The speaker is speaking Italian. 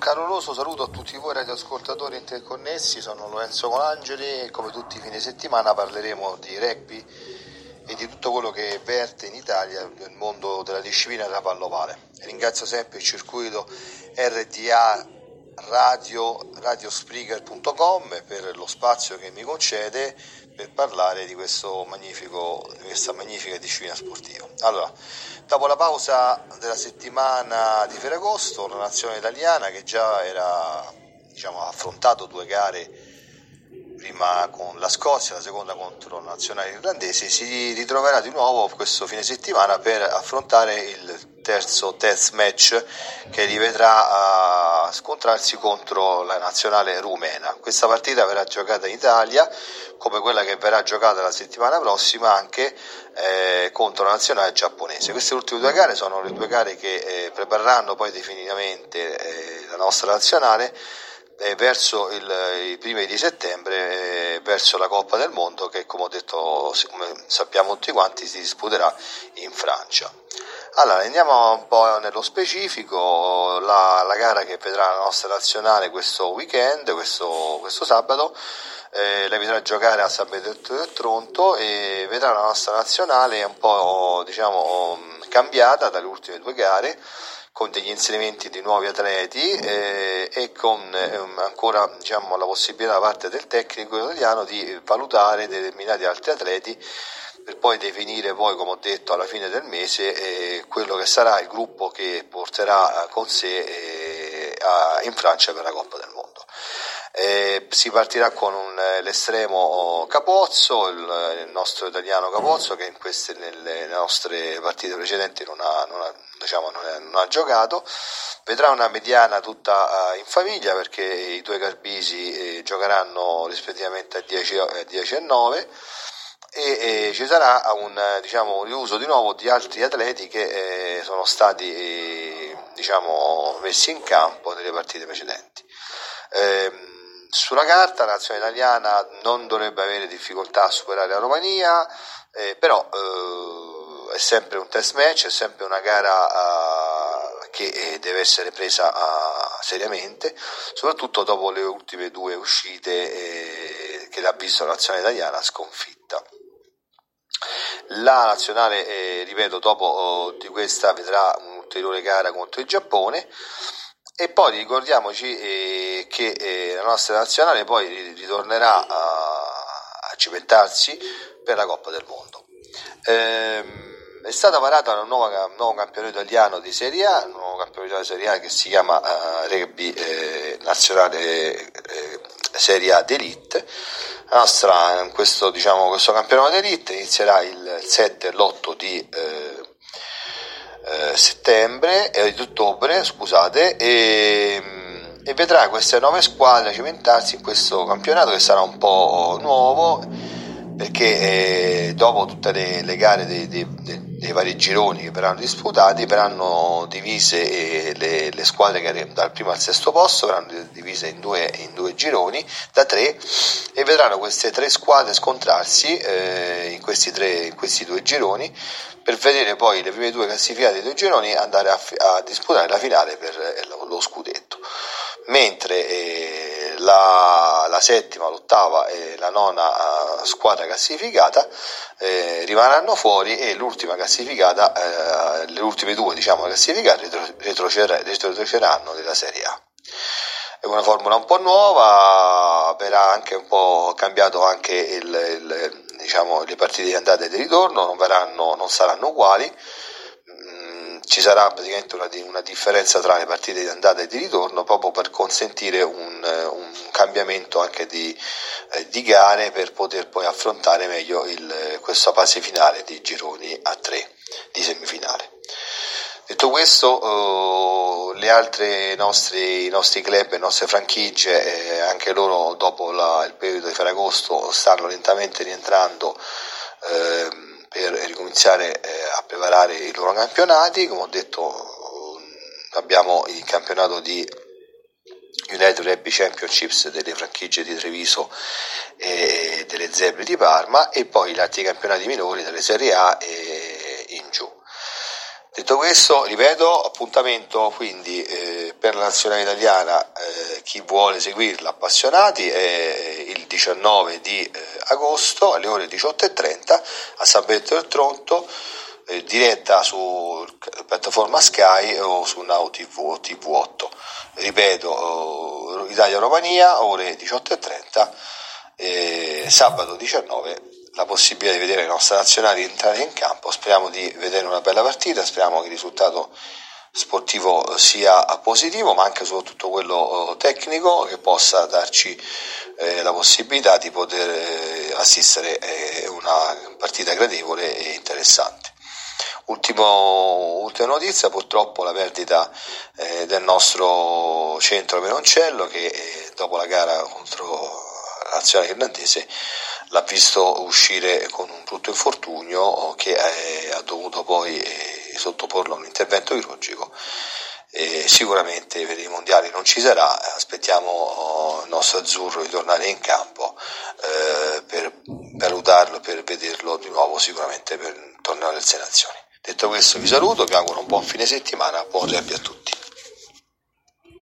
caloroso saluto a tutti voi radioascoltatori interconnessi, sono Lorenzo Colangeli e come tutti i fine settimana parleremo di rugby e di tutto quello che verte in Italia nel mondo della disciplina della pallovale. Ringrazio sempre il circuito RDA radio, radiospreaker.com per lo spazio che mi concede per parlare di, di questa magnifica disciplina sportiva. Allora, dopo la pausa della settimana di Ferragosto, la nazionale italiana che già era diciamo, affrontato due gare prima con la Scozia, la seconda contro la nazionale irlandese, si ritroverà di nuovo questo fine settimana per affrontare il terzo test match che li vedrà uh, scontrarsi contro la nazionale rumena. Questa partita verrà giocata in Italia come quella che verrà giocata la settimana prossima anche eh, contro la nazionale giapponese. Queste ultime due gare sono le due gare che eh, prepareranno poi definitivamente eh, la nostra nazionale eh, verso il, i primi di settembre eh, verso la Coppa del Mondo che come ho detto come sappiamo tutti quanti si disputerà in Francia. Allora andiamo un po' nello specifico, la, la gara che vedrà la nostra nazionale questo weekend, questo, questo sabato, eh, la vedrà giocare a San Benedetto del Tronto e vedrà la nostra nazionale un po' diciamo cambiata dalle ultime due gare con degli inserimenti di nuovi atleti eh, e con eh, ancora diciamo, la possibilità da parte del tecnico italiano di valutare determinati altri atleti per poi definire poi, come ho detto, alla fine del mese eh, quello che sarà il gruppo che porterà con sé eh, a, in Francia per la Coppa del Mondo. Eh, si partirà con un, eh, l'estremo Capozzo, il, il, nostro italiano Capozzo che queste, nelle nostre partite precedenti non ha, non ha, diciamo, non, è, non ha giocato, vedrà una mediana tutta in famiglia perché i due Carbisi eh, giocheranno rispettivamente a 10, a 10 e 9 e, e, ci sarà un diciamo, riuso di nuovo di altri atleti che eh, sono stati eh, diciamo, messi in campo nelle partite precedenti. Eh, sulla carta la nazione italiana non dovrebbe avere difficoltà a superare la Romania, eh, però eh, è sempre un test match, è sempre una gara che deve essere presa seriamente, soprattutto dopo le ultime due uscite che l'ha visto la nazionale italiana sconfitta. La nazionale, ripeto, dopo oh, di questa vedrà un'ulteriore gara contro il Giappone e poi ricordiamoci eh, che eh, la nostra nazionale poi ritornerà a, a cimentarsi per la Coppa del Mondo. Ehm, è stata varata un nuovo, un nuovo, campionato italiano di Serie A, un nuovo campionato di Serie A che si chiama uh, Rugby eh, Nazionale eh, Serie A d'Elite. La nostra, questo, diciamo, questo campionato d'Elite inizierà il 7 e l'8 di eh, eh, settembre, eh, di ottobre, scusate, e, e, vedrà queste nove squadre cimentarsi in questo campionato che sarà un po' nuovo perché eh, dopo tutte le, le gare dei, dei, dei, vari gironi che verranno disputati verranno divise eh, le, le, squadre che dal primo al sesto posto verranno divise in due, in due gironi da tre e vedranno queste tre squadre scontrarsi eh, in, questi tre, in questi due gironi per vedere poi le prime due classificate dei due gironi andare a, a disputare la finale per eh, lo, lo scudetto. Mentre eh, la, la, settima, l'ottava e la nona eh, squadra classificata eh, rimarranno fuori e l'ultima classificata, eh, le ultime due diciamo classificate retrocederanno della Serie A. È una formula un po' nuova, verrà anche un po' cambiato anche il, il, diciamo, le partite di andata e di ritorno, non, verranno, non saranno uguali ci sarà praticamente una, una, differenza tra le partite di andata e di ritorno proprio per consentire un, un cambiamento anche di, eh, di, gare per poter poi affrontare meglio il, questa fase finale di gironi a tre di semifinale. Detto questo, eh, le altre nostri, i nostri club, le nostre franchigie, eh, anche loro dopo la, il periodo di Ferragosto stanno lentamente rientrando. Eh, per ricominciare eh, preparare i loro campionati. Come ho detto, abbiamo il campionato di United Rugby Championships delle franchigie di Treviso e delle Zebre di Parma e poi gli altri campionati minori delle Serie A e in giù. Detto questo, ripeto, appuntamento quindi eh, per la nazionale italiana, eh, chi vuole seguirla, appassionati, è il 19 di eh, agosto alle ore 18.30 a San Benedetto del Tronto, eh, diretta su piattaforma Sky o su Now TV, TV8. Ripeto, eh, Italia-Romania, ore 18.30, eh, sabato 19 la possibilità di vedere le nostre nazionali entrare in campo, speriamo di vedere una bella partita, speriamo che il risultato sportivo sia positivo, ma anche soprattutto quello eh, tecnico che possa darci eh, la possibilità di poter eh, assistere a eh, una partita gradevole e interessante. Ultimo, ultima notizia, purtroppo la perdita eh, del nostro centro Menoncello che eh, dopo la gara contro la nazionale irlandese l'ha visto uscire con un brutto infortunio che eh, ha dovuto poi eh, sottoporlo a un intervento chirurgico. Sicuramente per i mondiali non ci sarà, aspettiamo oh, il nostro azzurro di tornare in campo eh, per valutarlo, per vederlo di nuovo sicuramente per tornare alle Nazioni. Detto questo vi saluto, vi auguro un buon fine settimana, buon derby a tutti.